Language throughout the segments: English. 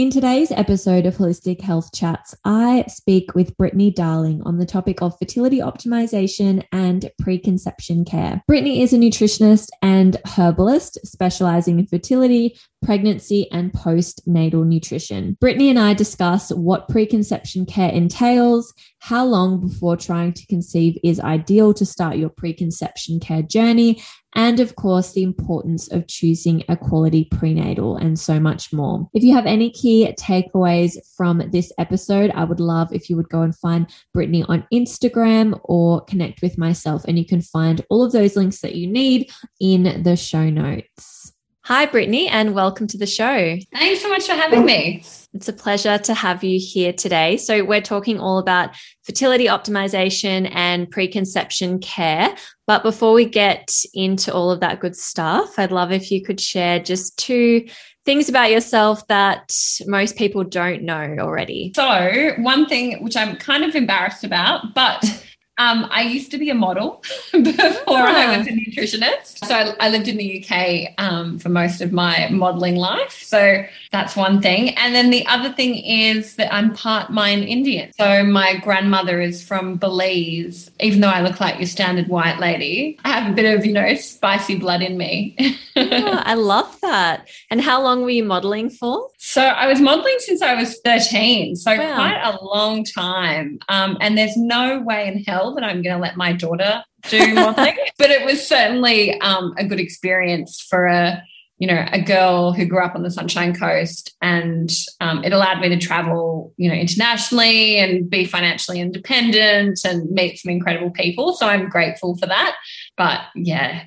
In today's episode of Holistic Health Chats, I speak with Brittany Darling on the topic of fertility optimization and preconception care. Brittany is a nutritionist and herbalist specializing in fertility, pregnancy, and postnatal nutrition. Brittany and I discuss what preconception care entails, how long before trying to conceive is ideal to start your preconception care journey, and of course, the importance of choosing a quality prenatal and so much more. If you have any key takeaways from this episode, I would love if you would go and find Brittany on Instagram or connect with myself, and you can find all of those links that you need in the show notes. Hi, Brittany, and welcome to the show. Thanks so much for having me. It's a pleasure to have you here today. So, we're talking all about fertility optimization and preconception care. But before we get into all of that good stuff, I'd love if you could share just two things about yourself that most people don't know already. So, one thing which I'm kind of embarrassed about, but um, I used to be a model before I was a nutritionist. So I, I lived in the UK um, for most of my modeling life. So that's one thing. And then the other thing is that I'm part Mayan Indian. So my grandmother is from Belize. Even though I look like your standard white lady, I have a bit of, you know, spicy blood in me. oh, I love that. And how long were you modeling for? So I was modeling since I was 13. So wow. quite a long time. Um, and there's no way in hell that I'm going to let my daughter do modeling. but it was certainly um, a good experience for a you know, a girl who grew up on the Sunshine Coast, and um, it allowed me to travel, you know, internationally and be financially independent and meet some incredible people. So I'm grateful for that. But yeah,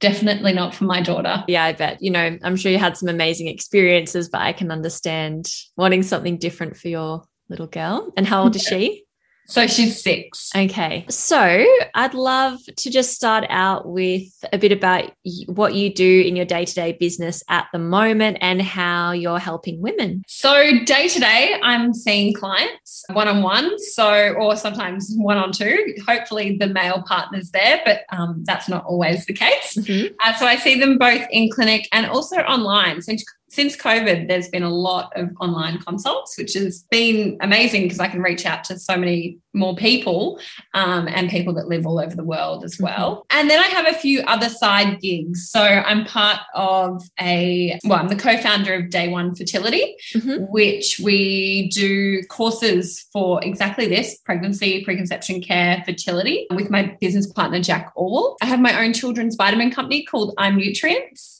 definitely not for my daughter. Yeah, I bet. You know, I'm sure you had some amazing experiences, but I can understand wanting something different for your little girl. And how old is she? So she's six. Okay. So I'd love to just start out with a bit about what you do in your day to day business at the moment and how you're helping women. So, day to day, I'm seeing clients one on one. So, or sometimes one on two. Hopefully, the male partner's there, but um, that's not always the case. Mm-hmm. Uh, so, I see them both in clinic and also online. So, since COVID, there's been a lot of online consults, which has been amazing because I can reach out to so many more people um, and people that live all over the world as well. Mm-hmm. And then I have a few other side gigs. So I'm part of a, well, I'm the co founder of Day One Fertility, mm-hmm. which we do courses for exactly this pregnancy, preconception care, fertility with my business partner, Jack Orwell. I have my own children's vitamin company called I'm Nutrients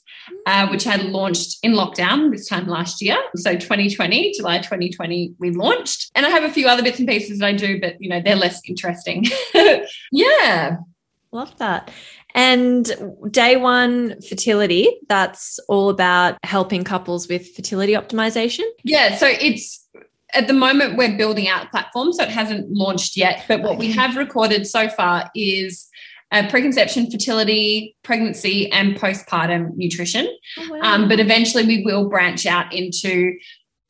uh, which I launched in lockdown this time last year. So 2020, July 2020, we launched. And I have a few other bits and pieces that I do, but you know, they're less interesting. yeah. Love that. And day one fertility, that's all about helping couples with fertility optimization. Yeah. So it's at the moment we're building out platform, so it hasn't launched yet. But what we have recorded so far is uh, preconception, fertility, pregnancy, and postpartum nutrition. Oh, wow. um, but eventually, we will branch out into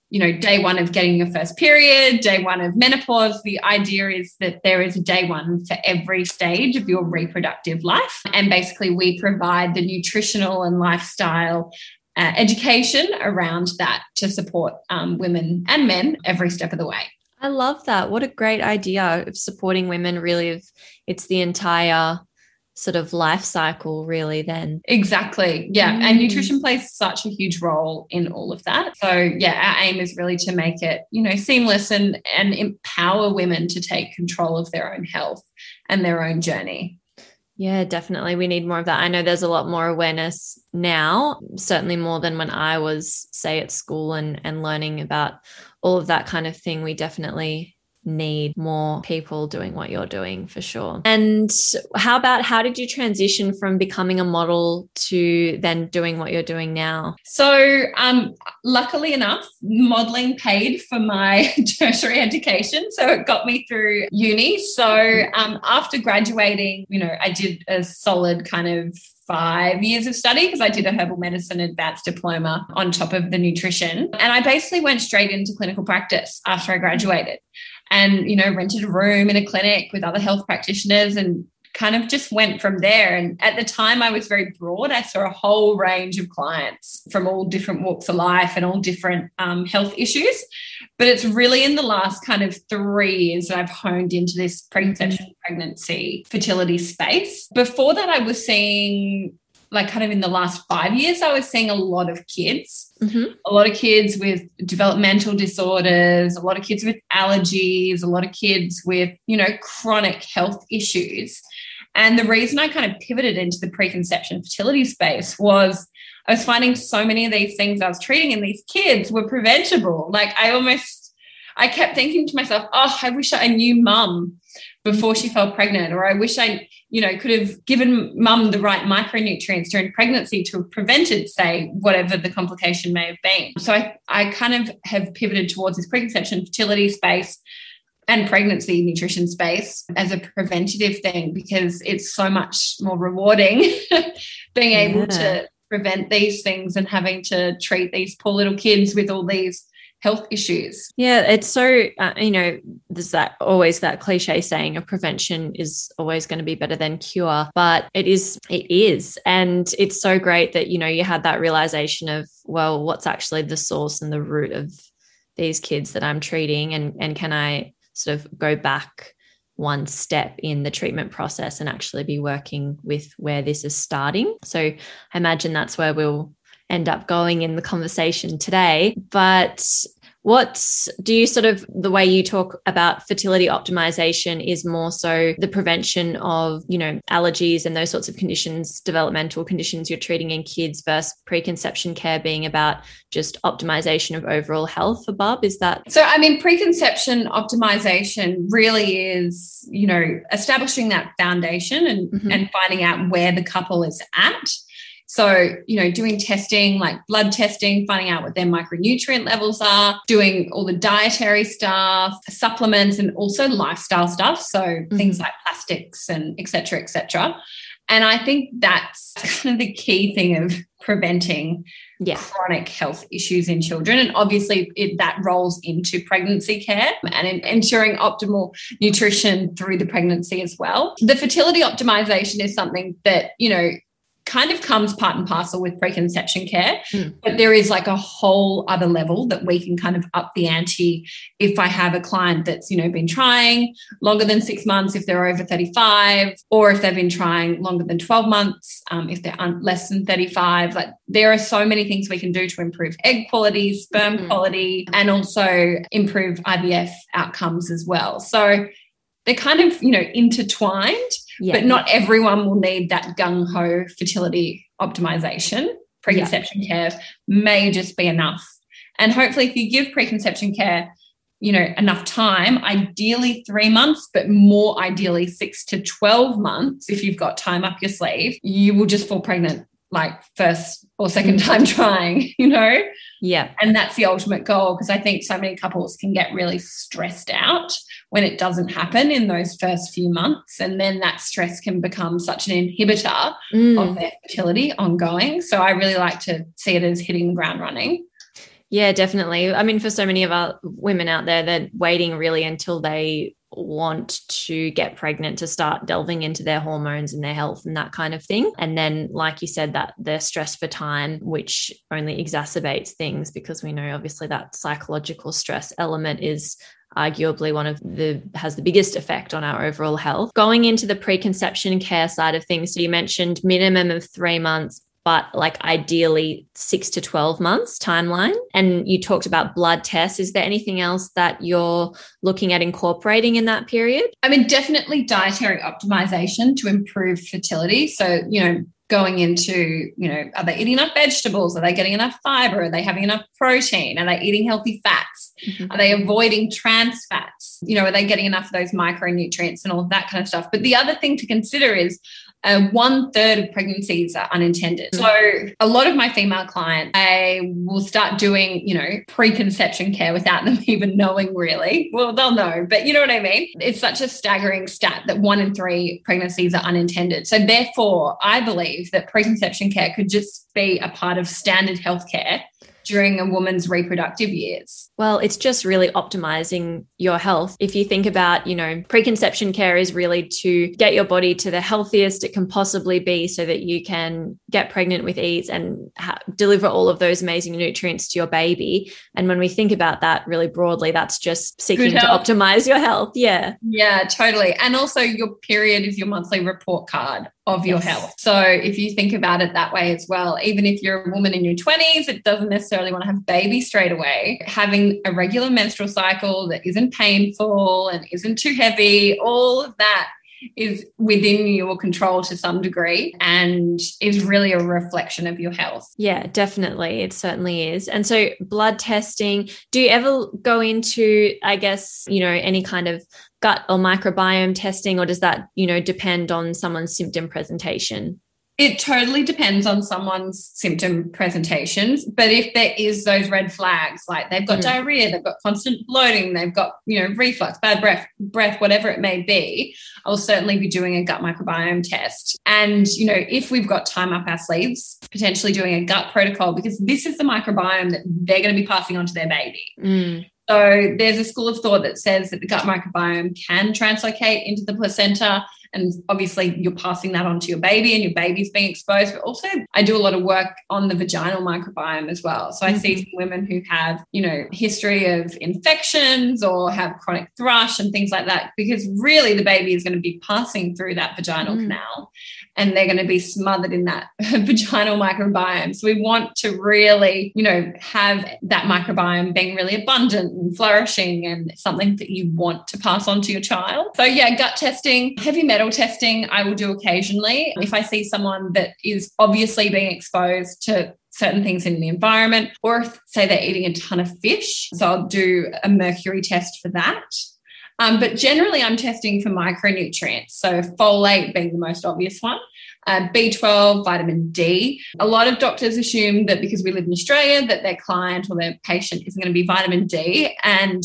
you know, day one of getting your first period, day one of menopause. The idea is that there is a day one for every stage of your reproductive life. And basically, we provide the nutritional and lifestyle uh, education around that to support um, women and men every step of the way. I love that. What a great idea of supporting women. Really, it's the entire sort of life cycle, really, then. Exactly. Yeah. Mm. And nutrition plays such a huge role in all of that. So, yeah, our aim is really to make it, you know, seamless and, and empower women to take control of their own health and their own journey. Yeah, definitely. We need more of that. I know there's a lot more awareness now, certainly more than when I was, say, at school and, and learning about all of that kind of thing. We definitely need more people doing what you're doing for sure. And how about how did you transition from becoming a model to then doing what you're doing now? So, um, luckily enough, modeling paid for my tertiary education. So it got me through uni. So um, after graduating, you know, I did a solid kind of five years of study because I did a herbal medicine advanced diploma on top of the nutrition. And I basically went straight into clinical practice after I graduated and, you know, rented a room in a clinic with other health practitioners and kind of just went from there. And at the time, I was very broad. I saw a whole range of clients from all different walks of life and all different um, health issues. But it's really in the last kind of three years that I've honed into this preconception, pregnancy, fertility space. Before that, I was seeing like kind of in the last five years, I was seeing a lot of kids, mm-hmm. a lot of kids with developmental disorders, a lot of kids with allergies, a lot of kids with, you know, chronic health issues. And the reason I kind of pivoted into the preconception fertility space was I was finding so many of these things I was treating in these kids were preventable. Like I almost, I kept thinking to myself, oh, I wish I knew mum before she fell pregnant, or I wish I, you know, could have given mum the right micronutrients during pregnancy to have prevented, say, whatever the complication may have been. So I, I kind of have pivoted towards this preconception fertility space and pregnancy nutrition space as a preventative thing because it's so much more rewarding being able yeah. to prevent these things and having to treat these poor little kids with all these health issues. Yeah, it's so, uh, you know, there's that always that cliche saying of prevention is always going to be better than cure, but it is, it is. And it's so great that, you know, you had that realization of, well, what's actually the source and the root of these kids that I'm treating and, and can I sort of go back one step in the treatment process and actually be working with where this is starting. So I imagine that's where we'll end up going in the conversation today. But what do you sort of the way you talk about fertility optimization is more so the prevention of, you know, allergies and those sorts of conditions, developmental conditions you're treating in kids versus preconception care being about just optimization of overall health for Bub? Is that so? I mean, preconception optimization really is, you know, establishing that foundation and, mm-hmm. and finding out where the couple is at so, you know, doing testing like blood testing, finding out what their micronutrient levels are, doing all the dietary stuff, supplements, and also lifestyle stuff. So, mm-hmm. things like plastics and etc. etc. And I think that's kind of the key thing of preventing yeah. chronic health issues in children. And obviously, it, that rolls into pregnancy care and in, ensuring optimal nutrition through the pregnancy as well. The fertility optimization is something that, you know, kind of comes part and parcel with preconception care, mm. but there is like a whole other level that we can kind of up the ante if I have a client that's, you know, been trying longer than six months, if they're over 35, or if they've been trying longer than 12 months, um, if they're un- less than 35. Like there are so many things we can do to improve egg quality, sperm mm. quality, and also improve IVF outcomes as well. So they're kind of, you know, intertwined yeah. But not everyone will need that gung ho fertility optimization. Preconception yeah. care may just be enough. And hopefully, if you give preconception care, you know, enough time, ideally three months, but more ideally six to 12 months, if you've got time up your sleeve, you will just fall pregnant like first or second time trying, you know? Yeah. And that's the ultimate goal because I think so many couples can get really stressed out when it doesn't happen in those first few months. And then that stress can become such an inhibitor mm. of their fertility ongoing. So I really like to see it as hitting the ground running. Yeah, definitely. I mean, for so many of our women out there, they're waiting really until they want to get pregnant to start delving into their hormones and their health and that kind of thing. And then, like you said, that they're stressed for time, which only exacerbates things because we know obviously that psychological stress element is arguably one of the has the biggest effect on our overall health. Going into the preconception care side of things, so you mentioned minimum of 3 months but like ideally six to 12 months timeline. And you talked about blood tests. Is there anything else that you're looking at incorporating in that period? I mean, definitely dietary optimization to improve fertility. So, you know, going into, you know, are they eating enough vegetables? Are they getting enough fiber? Are they having enough protein? Are they eating healthy fats? Mm-hmm. Are they avoiding trans fats? You know, are they getting enough of those micronutrients and all of that kind of stuff? But the other thing to consider is uh, one third of pregnancies are unintended. So a lot of my female clients, I will start doing, you know, preconception care without them even knowing really. Well, they'll know, but you know what I mean? It's such a staggering stat that one in three pregnancies are unintended. So therefore, I believe that preconception care could just be a part of standard healthcare during a woman's reproductive years? Well, it's just really optimizing your health. If you think about, you know, preconception care is really to get your body to the healthiest it can possibly be so that you can get pregnant with ease and ha- deliver all of those amazing nutrients to your baby. And when we think about that really broadly, that's just seeking to optimize your health. Yeah. Yeah, totally. And also, your period is your monthly report card of your yes. health. So if you think about it that way as well, even if you're a woman in your 20s, it doesn't necessarily want to have a baby straight away. Having a regular menstrual cycle that isn't painful and isn't too heavy, all of that is within your control to some degree and is really a reflection of your health. Yeah, definitely. It certainly is. And so, blood testing, do you ever go into, I guess, you know, any kind of gut or microbiome testing, or does that, you know, depend on someone's symptom presentation? It totally depends on someone's symptom presentations. But if there is those red flags, like they've got mm. diarrhea, they've got constant bloating, they've got, you know, reflux, bad breath, breath, whatever it may be, I'll certainly be doing a gut microbiome test. And, you know, if we've got time up our sleeves, potentially doing a gut protocol, because this is the microbiome that they're going to be passing on to their baby. Mm. So there's a school of thought that says that the gut microbiome can translocate into the placenta and obviously, you're passing that on to your baby, and your baby's being exposed. But also, I do a lot of work on the vaginal microbiome as well. So I mm-hmm. see some women who have, you know, history of infections or have chronic thrush and things like that, because really the baby is going to be passing through that vaginal mm. canal and they're going to be smothered in that vaginal microbiome. So we want to really, you know, have that microbiome being really abundant and flourishing and something that you want to pass on to your child. So yeah, gut testing, heavy metal testing, I will do occasionally. If I see someone that is obviously being exposed to certain things in the environment, or if, say they're eating a ton of fish. So I'll do a mercury test for that. Um, but generally, I'm testing for micronutrients. So, folate being the most obvious one, uh, B12, vitamin D. A lot of doctors assume that because we live in Australia, that their client or their patient isn't going to be vitamin D. And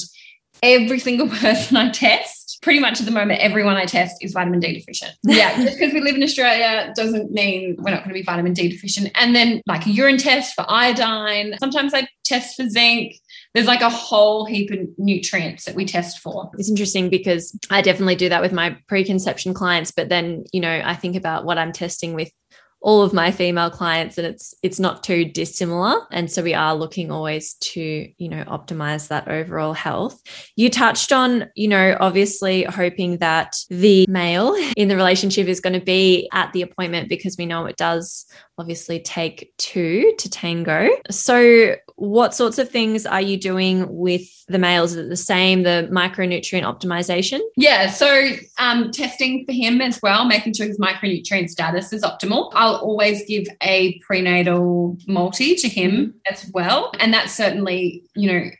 every single person I test, pretty much at the moment, everyone I test is vitamin D deficient. Yeah, just because we live in Australia doesn't mean we're not going to be vitamin D deficient. And then, like a urine test for iodine. Sometimes I test for zinc there's like a whole heap of nutrients that we test for. It's interesting because I definitely do that with my preconception clients, but then, you know, I think about what I'm testing with all of my female clients and it's it's not too dissimilar. And so we are looking always to you know optimize that overall health. You touched on you know obviously hoping that the male in the relationship is going to be at the appointment because we know it does obviously take two to tango so what sorts of things are you doing with the males? Is it the same, the micronutrient optimization? Yeah, so um, testing for him as well, making sure his micronutrient status is optimal. I'll always give a prenatal multi to him as well. And that's certainly, you know,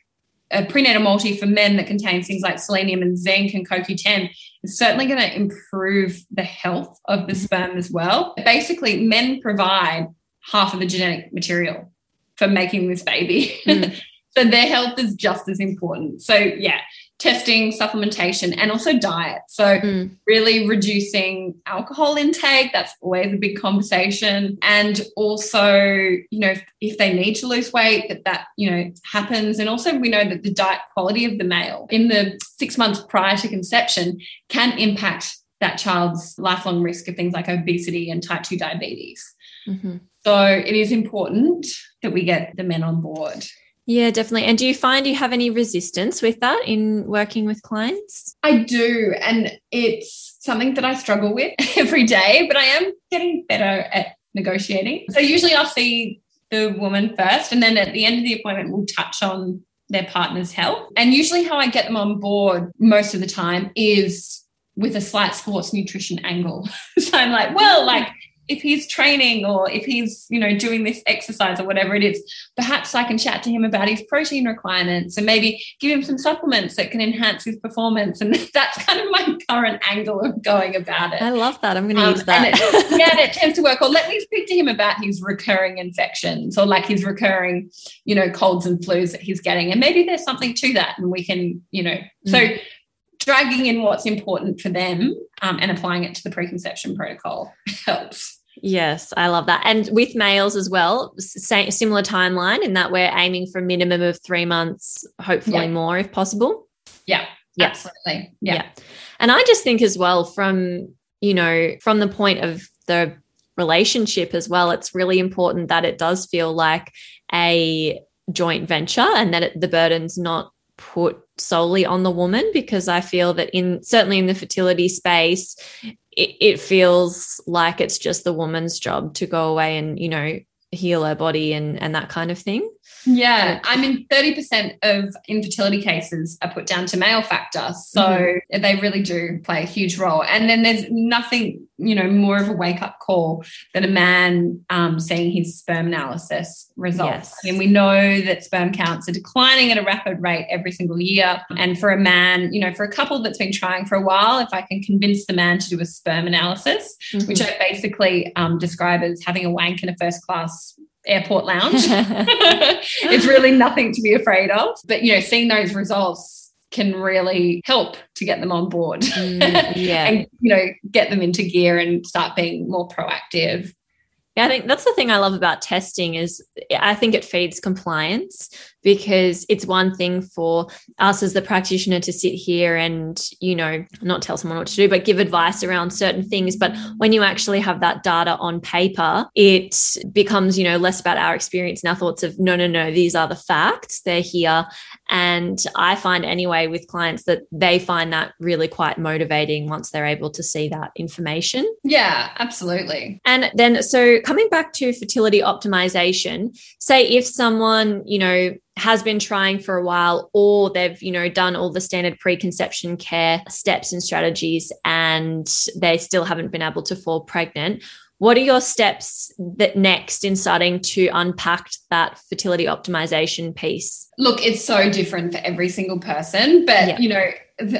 a prenatal multi for men that contains things like selenium and zinc and CoQ10 is certainly going to improve the health of the mm-hmm. sperm as well. Basically, men provide half of the genetic material for making this baby. Mm. so their health is just as important. So yeah, testing, supplementation, and also diet. So mm. really reducing alcohol intake. That's always a big conversation. And also, you know, if, if they need to lose weight, that that you know happens. And also, we know that the diet quality of the male in the six months prior to conception can impact that child's lifelong risk of things like obesity and type 2 diabetes. Mm-hmm. So it is important that we get the men on board. Yeah, definitely. And do you find you have any resistance with that in working with clients? I do. And it's something that I struggle with every day, but I am getting better at negotiating. So usually I'll see the woman first, and then at the end of the appointment, we'll touch on their partner's health. And usually, how I get them on board most of the time is with a slight sports nutrition angle. so I'm like, well, like, if he's training or if he's you know doing this exercise or whatever it is perhaps i can chat to him about his protein requirements and maybe give him some supplements that can enhance his performance. And that's kind of my current angle of going about it. I love that. I'm going to um, use that. it, yeah it tends to work. Or let me speak to him about his recurring infections or like his recurring you know colds and flus that he's getting. And maybe there's something to that and we can you know. Mm. so dragging in what's important for them um, and applying it to the preconception protocol helps Yes, I love that. And with males as well, same, similar timeline in that we're aiming for a minimum of three months, hopefully yeah. more if possible. Yeah, yeah. absolutely. Yeah. yeah. And I just think as well from, you know, from the point of the relationship as well, it's really important that it does feel like a joint venture and that it, the burden's not put solely on the woman because I feel that in certainly in the fertility space, it, it feels like it's just the woman's job to go away and, you know, heal her body and and that kind of thing. Yeah, I mean, 30% of infertility cases are put down to male factor. So mm-hmm. they really do play a huge role. And then there's nothing, you know, more of a wake up call than a man um, seeing his sperm analysis results. Yes. And we know that sperm counts are declining at a rapid rate every single year. And for a man, you know, for a couple that's been trying for a while, if I can convince the man to do a sperm analysis, mm-hmm. which I basically um, describe as having a wank in a first class airport lounge. it's really nothing to be afraid of. But, you know, seeing those results can really help to get them on board. Mm, yeah. and, you know, get them into gear and start being more proactive. Yeah, I think that's the thing I love about testing is I think it feeds compliance because it's one thing for us as the practitioner to sit here and you know not tell someone what to do but give advice around certain things. But when you actually have that data on paper it becomes you know less about our experience and our thoughts of no no no these are the facts. They're here and i find anyway with clients that they find that really quite motivating once they're able to see that information. Yeah absolutely. And then so coming back to fertility optimization say if someone you know has been trying for a while or they've you know done all the standard preconception care steps and strategies and they still haven't been able to fall pregnant what are your steps that next in starting to unpack that fertility optimization piece look it's so different for every single person but yeah. you know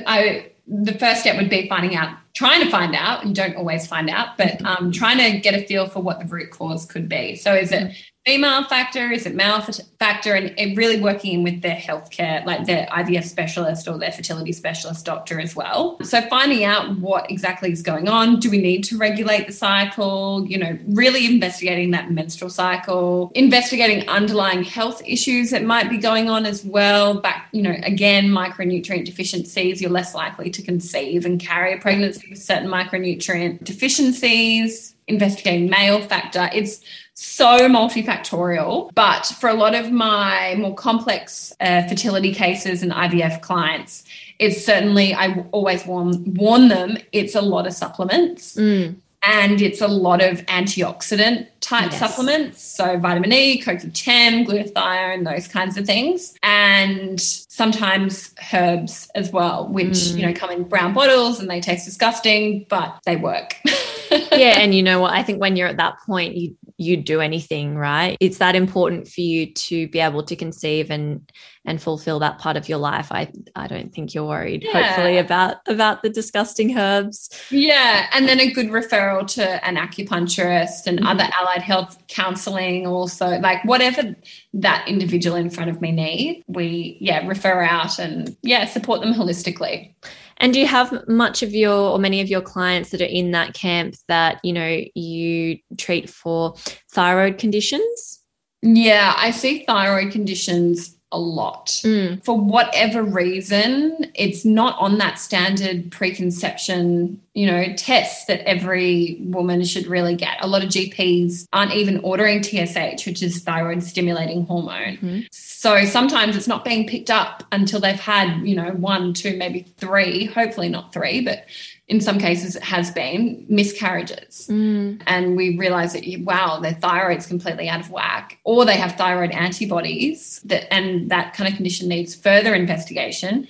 i the first step would be finding out trying to find out you don't always find out but mm-hmm. um, trying to get a feel for what the root cause could be so is it female factor? Is it male factor? And, really working with their healthcare, like their IVF specialist or their fertility specialist doctor as well. So finding out what exactly is going on. Do we need to regulate the cycle? You know, really investigating that menstrual cycle, investigating underlying health issues that might be going on as well. Back, you know, again, micronutrient deficiencies, you're less likely to conceive and carry a pregnancy with certain micronutrient deficiencies investigating male factor. It's so multifactorial. But for a lot of my more complex uh, fertility cases and IVF clients, it's certainly, I always warn, warn them, it's a lot of supplements. Mm. And it's a lot of antioxidant type yes. supplements. So vitamin E, CoQ10, glutathione, those kinds of things. And sometimes herbs as well, which, mm. you know, come in brown bottles and they taste disgusting, but they work. yeah. And you know what? I think when you're at that point, you you'd do anything, right? It's that important for you to be able to conceive and and fulfill that part of your life. I I don't think you're worried, yeah. hopefully, about about the disgusting herbs. Yeah, and then a good referral to an acupuncturist and mm-hmm. other allied health counseling. Also, like whatever that individual in front of me need, we yeah refer out and yeah support them holistically. And do you have much of your or many of your clients that are in that camp that, you know, you treat for thyroid conditions? Yeah, I see thyroid conditions a lot. Mm. For whatever reason, it's not on that standard preconception, you know, test that every woman should really get. A lot of GPs aren't even ordering TSH, which is thyroid stimulating hormone. Mm-hmm. So sometimes it's not being picked up until they've had, you know, one, two, maybe three, hopefully not three, but in some cases it has been miscarriages mm. and we realize that wow their thyroid's completely out of whack or they have thyroid antibodies that and that kind of condition needs further investigation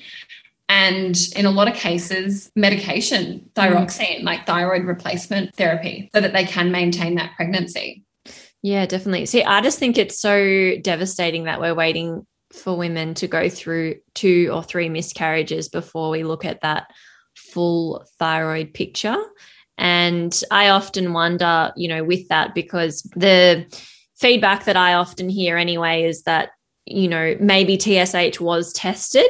and in a lot of cases, medication, thyroxine, mm. like thyroid replacement therapy, so that they can maintain that pregnancy. Yeah, definitely. See, I just think it's so devastating that we're waiting for women to go through two or three miscarriages before we look at that full thyroid picture. And I often wonder, you know, with that, because the feedback that I often hear anyway is that, you know, maybe TSH was tested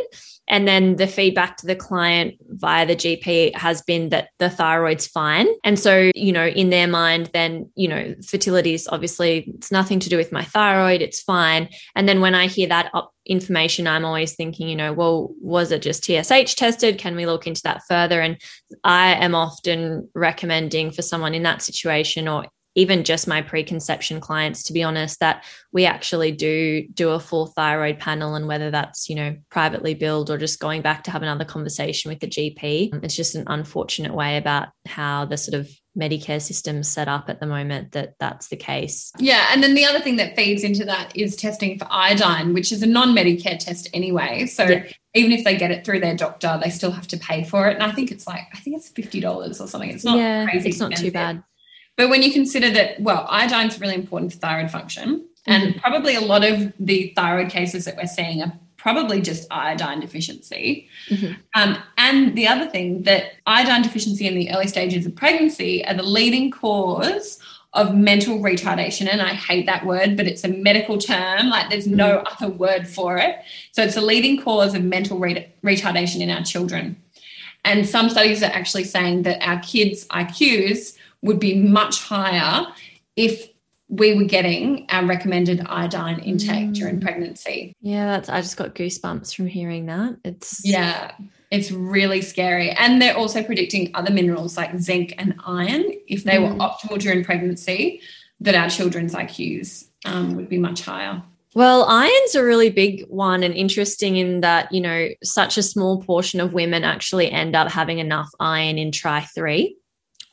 and then the feedback to the client via the GP has been that the thyroid's fine. And so, you know, in their mind, then, you know, fertility is obviously, it's nothing to do with my thyroid, it's fine. And then when I hear that information, I'm always thinking, you know, well, was it just TSH tested? Can we look into that further? And I am often recommending for someone in that situation or even just my preconception clients to be honest that we actually do do a full thyroid panel and whether that's you know privately billed or just going back to have another conversation with the gp it's just an unfortunate way about how the sort of medicare system set up at the moment that that's the case. Yeah and then the other thing that feeds into that is testing for iodine which is a non-medicare test anyway. So yeah. even if they get it through their doctor they still have to pay for it. And i think it's like i think it's $50 or something. It's not yeah, crazy it's not expensive. too bad but when you consider that, well, iodine is really important for thyroid function, mm-hmm. and probably a lot of the thyroid cases that we're seeing are probably just iodine deficiency. Mm-hmm. Um, and the other thing that iodine deficiency in the early stages of pregnancy are the leading cause of mental retardation. And I hate that word, but it's a medical term. Like there's no mm-hmm. other word for it. So it's a leading cause of mental re- retardation in our children. And some studies are actually saying that our kids' IQs would be much higher if we were getting our recommended iodine intake mm. during pregnancy. Yeah, that's I just got goosebumps from hearing that. It's Yeah, it's really scary. And they're also predicting other minerals like zinc and iron if they mm. were optimal during pregnancy that our children's IQs um, would be much higher. Well, iron's a really big one and interesting in that, you know, such a small portion of women actually end up having enough iron in tri 3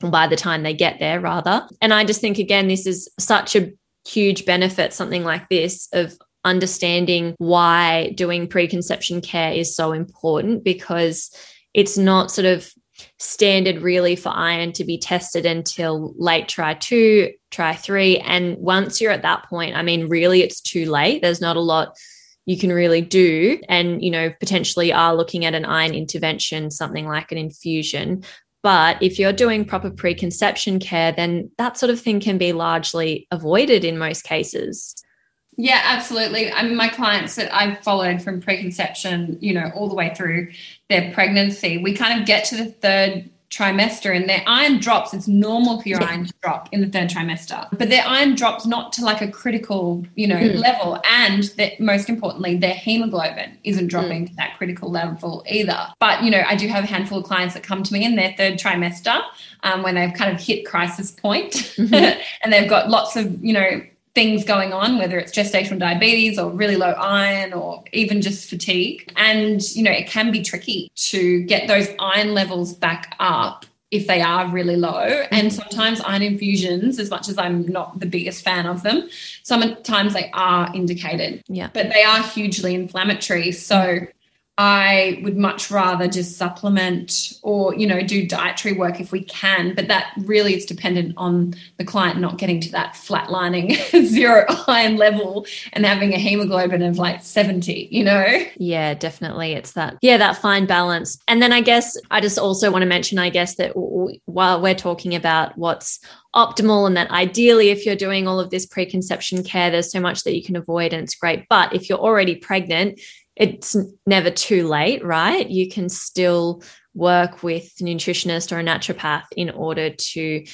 by the time they get there, rather. And I just think, again, this is such a huge benefit, something like this, of understanding why doing preconception care is so important because it's not sort of standard really for iron to be tested until late tri two, tri three. And once you're at that point, I mean, really, it's too late. There's not a lot you can really do and you know potentially are looking at an iron intervention something like an infusion but if you're doing proper preconception care, then that sort of thing can be largely avoided in most cases. Yeah, absolutely. I mean, my clients that I've followed from preconception, you know, all the way through their pregnancy, we kind of get to the third trimester and their iron drops. It's normal for your yeah. iron to drop in the third trimester, but their iron drops not to like a critical, you know, mm. level. And that most importantly, their hemoglobin isn't hmm. dropping mm. to that critical level either. But, you know, I do have a handful of clients that come to me in their third trimester um, when they've kind of hit crisis point mm-hmm. and they've got lots of, you know, things going on, whether it's gestational diabetes or really low iron or even just fatigue. And, you know, it can be tricky to get those iron levels back up if they are really low. And mm-hmm. sometimes iron infusions, as much as I'm not the biggest fan of them, sometimes they are indicated. Yeah. But they are hugely inflammatory. So I would much rather just supplement or, you know, do dietary work if we can. But that really is dependent on the client not getting to that flatlining zero iron level and having a hemoglobin of like 70, you know? Yeah, definitely. It's that, yeah, that fine balance. And then I guess I just also want to mention, I guess, that while we're talking about what's optimal and that ideally if you're doing all of this preconception care there's so much that you can avoid and it's great but if you're already pregnant it's never too late, right? You can still work with a nutritionist or a naturopath in order to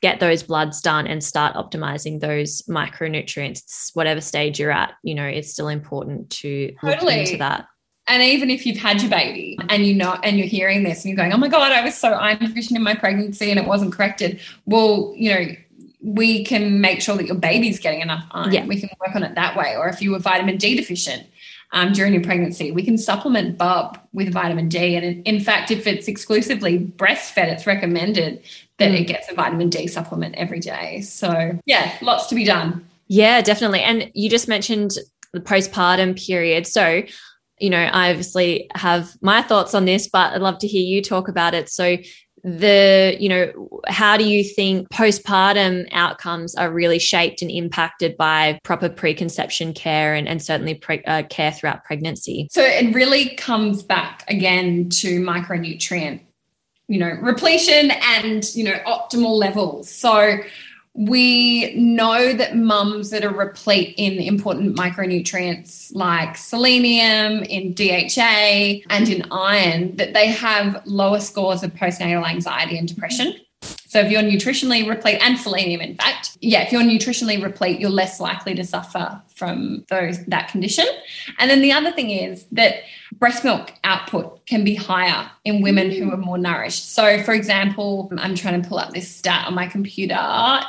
get those bloods done and start optimizing those micronutrients whatever stage you're at you know it's still important to totally. look into that and even if you've had your baby and you know and you're hearing this and you're going oh my god i was so iron deficient in my pregnancy and it wasn't corrected well you know we can make sure that your baby's getting enough iron yeah. we can work on it that way or if you were vitamin d deficient um, during your pregnancy. We can supplement bub with vitamin D. And in fact, if it's exclusively breastfed, it's recommended that mm. it gets a vitamin D supplement every day. So, yeah, lots to be done. Yeah, definitely. And you just mentioned the postpartum period. So, you know, I obviously have my thoughts on this, but I'd love to hear you talk about it. So, the you know how do you think postpartum outcomes are really shaped and impacted by proper preconception care and, and certainly pre, uh, care throughout pregnancy? So it really comes back again to micronutrient you know repletion and you know optimal levels. So we know that mums that are replete in important micronutrients like selenium, in DHA, and in iron, that they have lower scores of postnatal anxiety and depression. So if you're nutritionally replete, and selenium, in fact, yeah, if you're nutritionally replete, you're less likely to suffer from those that condition. And then the other thing is that breast milk output can be higher in women who are more nourished. So, for example, I'm trying to pull up this stat on my computer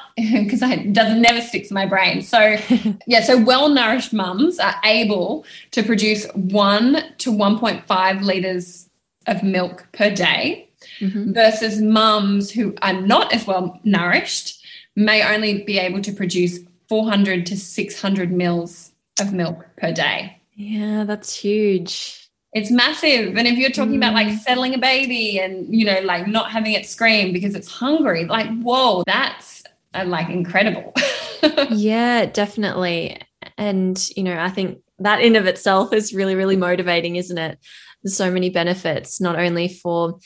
because it doesn't never sticks in my brain. So, yeah, so well nourished mums are able to produce one to 1.5 liters of milk per day mm-hmm. versus mums who are not as well nourished may only be able to produce 400 to 600 mils of milk per day. Yeah, that's huge. It's massive. And if you're talking mm. about like mm. settling a baby and, you know, like not having it scream because it's hungry, like, whoa, that's uh, like incredible. yeah, definitely. And, you know, I think that in of itself is really, really motivating, isn't it? There's so many benefits, not only for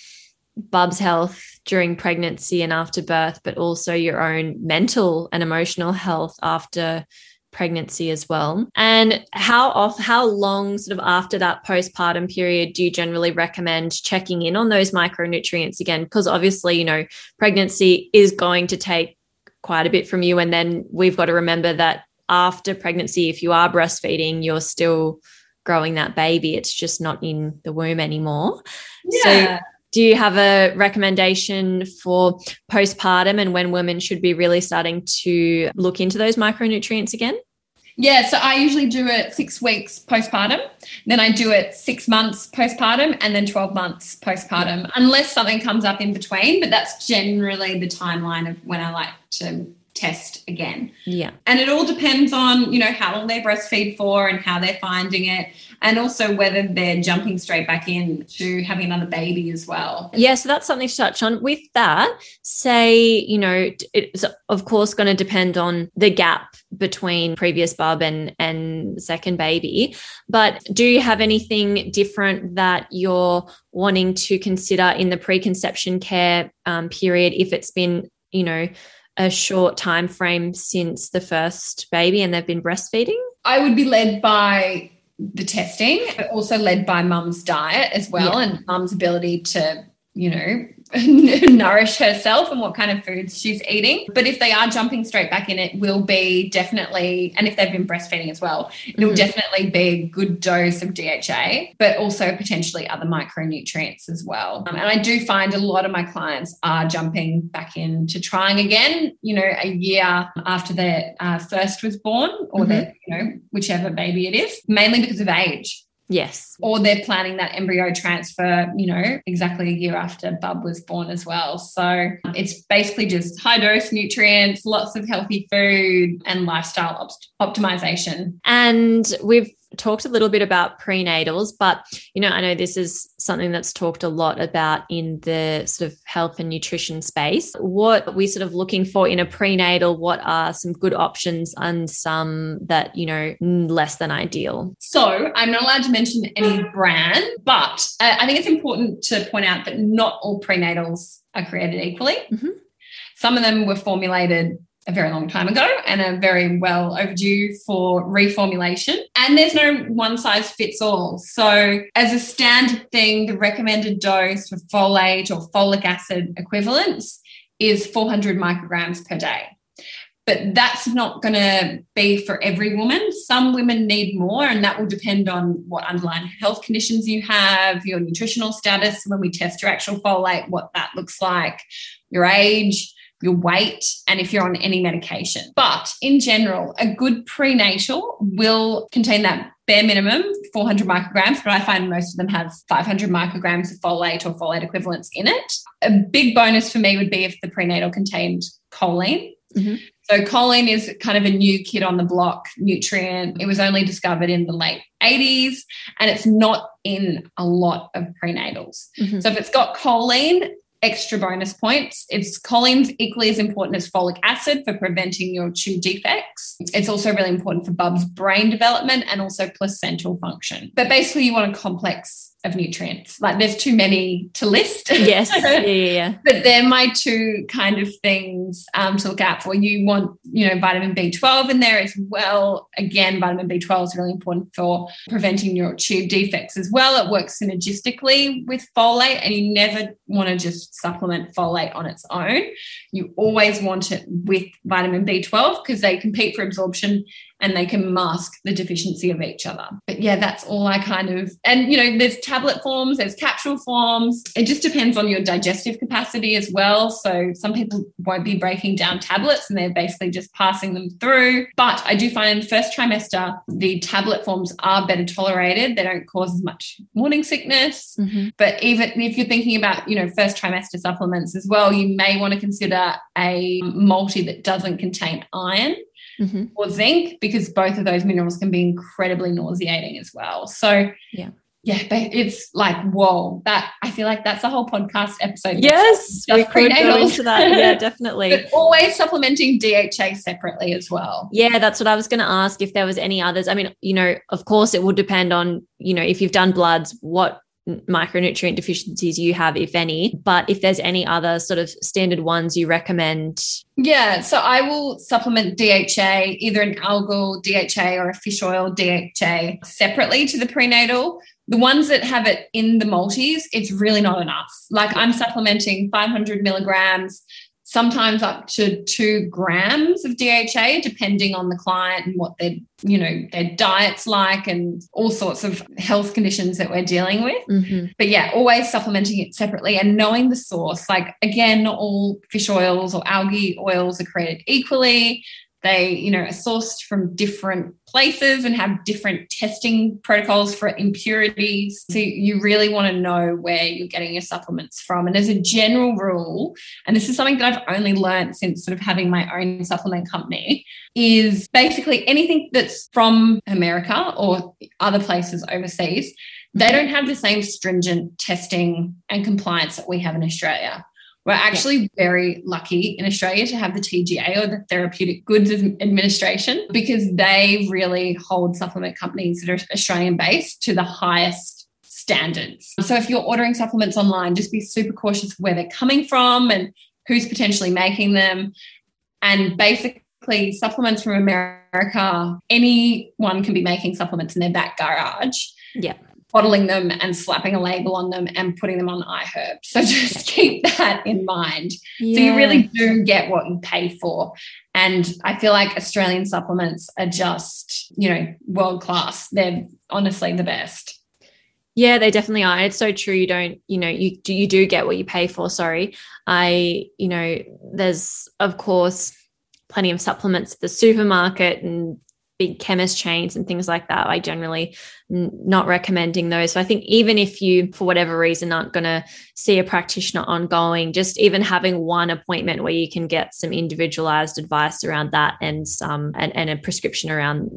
Bub's health during pregnancy and after birth, but also your own mental and emotional health after pregnancy as well. And how off how long sort of after that postpartum period do you generally recommend checking in on those micronutrients again? Because obviously, you know, pregnancy is going to take quite a bit from you. And then we've got to remember that after pregnancy, if you are breastfeeding, you're still growing that baby. It's just not in the womb anymore. Yeah. So do you have a recommendation for postpartum and when women should be really starting to look into those micronutrients again? Yeah, so I usually do it six weeks postpartum, then I do it six months postpartum, and then 12 months postpartum, unless something comes up in between. But that's generally the timeline of when I like to test again. Yeah. And it all depends on, you know, how long they breastfeed for and how they're finding it and also whether they're jumping straight back in to having another baby as well. Yeah, so that's something to touch on. With that, say, you know, it's of course going to depend on the gap between previous bub and and second baby, but do you have anything different that you're wanting to consider in the preconception care um, period if it's been, you know, a short time frame since the first baby and they've been breastfeeding? I would be led by the testing, but also led by mum's diet as well yeah. and mum's ability to, you know, nourish herself and what kind of foods she's eating. But if they are jumping straight back in, it will be definitely, and if they've been breastfeeding as well, it'll mm-hmm. definitely be a good dose of DHA, but also potentially other micronutrients as well. Um, and I do find a lot of my clients are jumping back into trying again, you know, a year after their uh, first was born or mm-hmm. their, you know, whichever baby it is, mainly because of age. Yes. Or they're planning that embryo transfer, you know, exactly a year after Bub was born as well. So um, it's basically just high dose nutrients, lots of healthy food, and lifestyle op- optimization. And we've talked a little bit about prenatals, but you know, I know this is something that's talked a lot about in the sort of health and nutrition space. What are we sort of looking for in a prenatal? What are some good options and some that, you know, less than ideal? So I'm not allowed to mention any brand, but I think it's important to point out that not all prenatals are created equally. Mm-hmm. Some of them were formulated a very long time ago and are very well overdue for reformulation. And there's no one size fits all. So, as a standard thing, the recommended dose for folate or folic acid equivalents is 400 micrograms per day. But that's not going to be for every woman. Some women need more, and that will depend on what underlying health conditions you have, your nutritional status, when we test your actual folate, what that looks like, your age your weight, and if you're on any medication. But in general, a good prenatal will contain that bare minimum 400 micrograms, but I find most of them have 500 micrograms of folate or folate equivalents in it. A big bonus for me would be if the prenatal contained choline. Mm-hmm. So choline is kind of a new kid on the block nutrient. It was only discovered in the late 80s and it's not in a lot of prenatals. Mm-hmm. So if it's got choline, extra bonus points. It's choline's equally as important as folic acid for preventing neural tube defects. It's also really important for Bub's brain development and also placental function. But basically, you want a complex of nutrients. Like there's too many to list. Yes. Yeah, yeah, yeah. but they're my two kind of things um, to look out for. You want, you know, vitamin B12 in there as well. Again, vitamin B12 is really important for preventing neural tube defects as well. It works synergistically with folate, and you never want to just supplement folate on its own. You always want it with vitamin B12 because they compete for absorption and they can mask the deficiency of each other. But yeah, that's all I kind of, and you know, there's tablet forms, there's capsule forms. It just depends on your digestive capacity as well. So some people won't be breaking down tablets and they're basically just passing them through. But I do find in the first trimester, the tablet forms are better tolerated. They don't cause as much morning sickness. Mm-hmm. But even if you're thinking about, you know, first trimester supplements as well, you may want to consider a multi that doesn't contain iron mm-hmm. or zinc because both of those minerals can be incredibly nauseating as well. So, yeah. Yeah, but it's like whoa! That I feel like that's a whole podcast episode. Yes, we could go into that. Yeah, definitely. but always supplementing DHA separately as well. Yeah, that's what I was going to ask. If there was any others, I mean, you know, of course, it would depend on you know if you've done bloods, what micronutrient deficiencies you have, if any. But if there's any other sort of standard ones you recommend. Yeah, so I will supplement DHA, either an algal DHA or a fish oil DHA separately to the prenatal. The ones that have it in the multis, it's really not enough. Like I'm supplementing 500 milligrams sometimes up to two grams of DHA, depending on the client and what their, you know, their diet's like and all sorts of health conditions that we're dealing with. Mm-hmm. But yeah, always supplementing it separately and knowing the source. Like again, not all fish oils or algae oils are created equally. They, you know, are sourced from different places and have different testing protocols for impurities. So you really want to know where you're getting your supplements from. And as a general rule, and this is something that I've only learned since sort of having my own supplement company, is basically anything that's from America or other places overseas, they don't have the same stringent testing and compliance that we have in Australia. We're actually yeah. very lucky in Australia to have the TGA or the Therapeutic Goods Administration because they really hold supplement companies that are Australian based to the highest standards. So if you're ordering supplements online, just be super cautious where they're coming from and who's potentially making them. And basically, supplements from America, anyone can be making supplements in their back garage. Yeah bottling them and slapping a label on them and putting them on iHerb. So just keep that in mind. Yeah. So you really do get what you pay for. And I feel like Australian supplements are just, you know, world class. They're honestly the best. Yeah, they definitely are. It's so true. You don't, you know, you do you do get what you pay for. Sorry. I, you know, there's of course plenty of supplements at the supermarket and big chemist chains and things like that. I generally not recommending those. So I think even if you, for whatever reason, aren't going to see a practitioner ongoing, just even having one appointment where you can get some individualized advice around that and some and, and a prescription around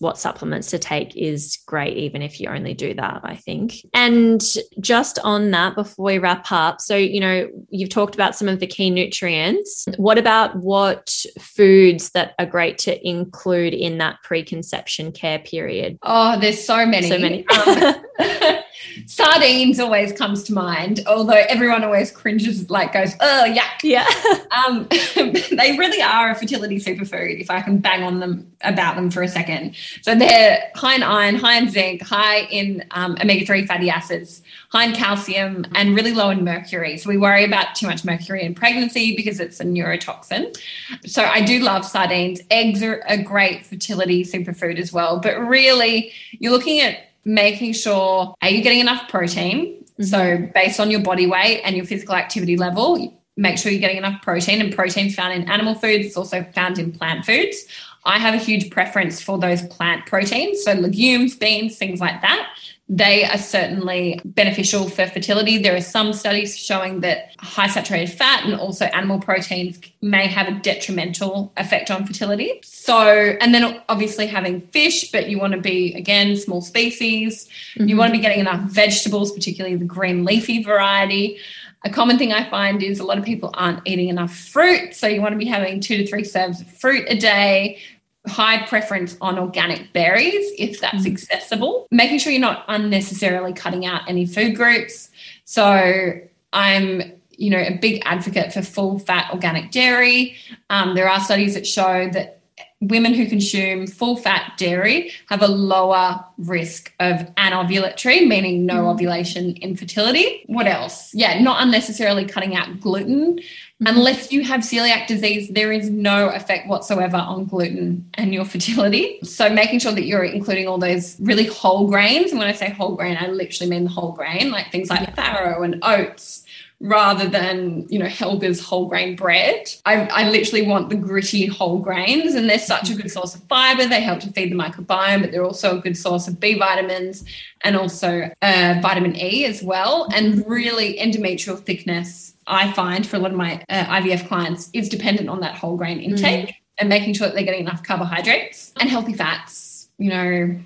what supplements to take is great, even if you only do that, I think. And just on that, before we wrap up, so you know, you've talked about some of the key nutrients. What about what foods that are great to include in that preconception care period? Oh, there's so many. So many. Um, sardines always comes to mind, although everyone always cringes, like goes, oh, yuck. Yeah. um, they really are a fertility superfood, if I can bang on them about them for a second. So they're high in iron, high in zinc, high in um, omega 3 fatty acids, high in calcium, and really low in mercury. So we worry about too much mercury in pregnancy because it's a neurotoxin. So I do love sardines. Eggs are a great fertility superfood as well. But really, you're looking at making sure are you getting enough protein? Mm-hmm. So based on your body weight and your physical activity level, make sure you're getting enough protein. And protein's found in animal foods, it's also found in plant foods. I have a huge preference for those plant proteins, so legumes, beans, things like that. They are certainly beneficial for fertility. There are some studies showing that high saturated fat and also animal proteins may have a detrimental effect on fertility. So, and then obviously having fish, but you want to be, again, small species. Mm-hmm. You want to be getting enough vegetables, particularly the green leafy variety. A common thing I find is a lot of people aren't eating enough fruit. So, you want to be having two to three serves of fruit a day high preference on organic berries if that's mm. accessible, making sure you're not unnecessarily cutting out any food groups. So I'm you know a big advocate for full fat organic dairy. Um, there are studies that show that women who consume full fat dairy have a lower risk of anovulatory, meaning no mm. ovulation infertility. What else? Yeah, not unnecessarily cutting out gluten. Mm-hmm. Unless you have celiac disease, there is no effect whatsoever on gluten and your fertility. So, making sure that you're including all those really whole grains. And when I say whole grain, I literally mean the whole grain, like things like yeah. farro and oats rather than you know Helga's whole grain bread. I, I literally want the gritty whole grains, and they're such a good source of fiber. They help to feed the microbiome, but they're also a good source of B vitamins and also uh, vitamin E as well. And really, endometrial thickness, I find for a lot of my uh, IVF clients, is dependent on that whole grain intake. Mm. And making sure that they're getting enough carbohydrates and healthy fats. You know,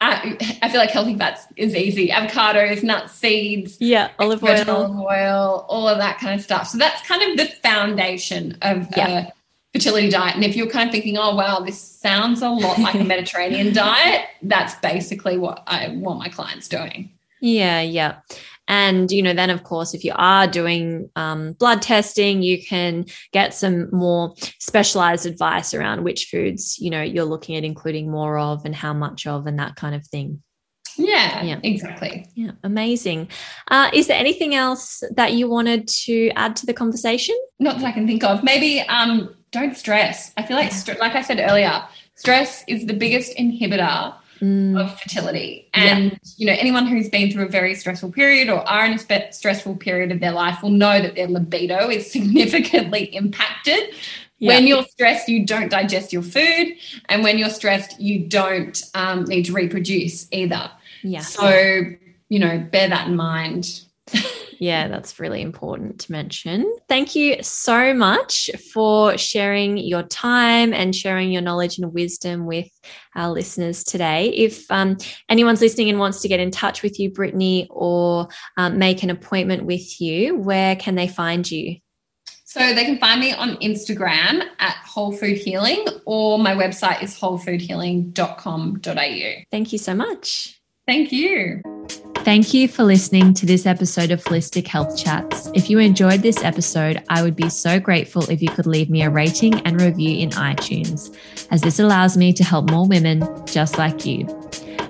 I, I, feel like healthy fats is easy. Avocados, nuts, seeds, yeah, olive oil, olive oil, all of that kind of stuff. So that's kind of the foundation of yeah. a fertility diet. And if you're kind of thinking, oh wow, this sounds a lot like a Mediterranean diet, that's basically what I want my clients doing. Yeah, yeah. And, you know, then of course, if you are doing um, blood testing, you can get some more specialized advice around which foods, you know, you're looking at including more of and how much of and that kind of thing. Yeah, yeah, exactly. Yeah, amazing. Uh, is there anything else that you wanted to add to the conversation? Not that I can think of. Maybe um, don't stress. I feel like, like I said earlier, stress is the biggest inhibitor mm. of fertility. And, yeah. you know, anyone who's been through a very stressful period or are in a spe- stressful period of their life will know that their libido is significantly impacted. Yeah. When you're stressed, you don't digest your food. And when you're stressed, you don't um, need to reproduce either. Yeah. So, you know, bear that in mind. Yeah, that's really important to mention. Thank you so much for sharing your time and sharing your knowledge and wisdom with our listeners today. If um, anyone's listening and wants to get in touch with you, Brittany, or um, make an appointment with you, where can they find you? So they can find me on Instagram at Whole Food Healing, or my website is wholefoodhealing.com.au. Thank you so much. Thank you. Thank you for listening to this episode of Holistic Health Chats. If you enjoyed this episode, I would be so grateful if you could leave me a rating and review in iTunes, as this allows me to help more women just like you.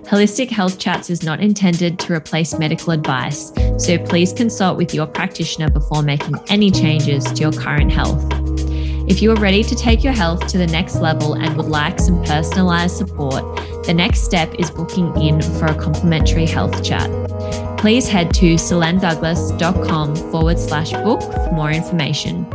Holistic Health Chats is not intended to replace medical advice, so please consult with your practitioner before making any changes to your current health. If you are ready to take your health to the next level and would like some personalized support, the next step is booking in for a complimentary health chat. Please head to selendouglas.com forward slash book for more information.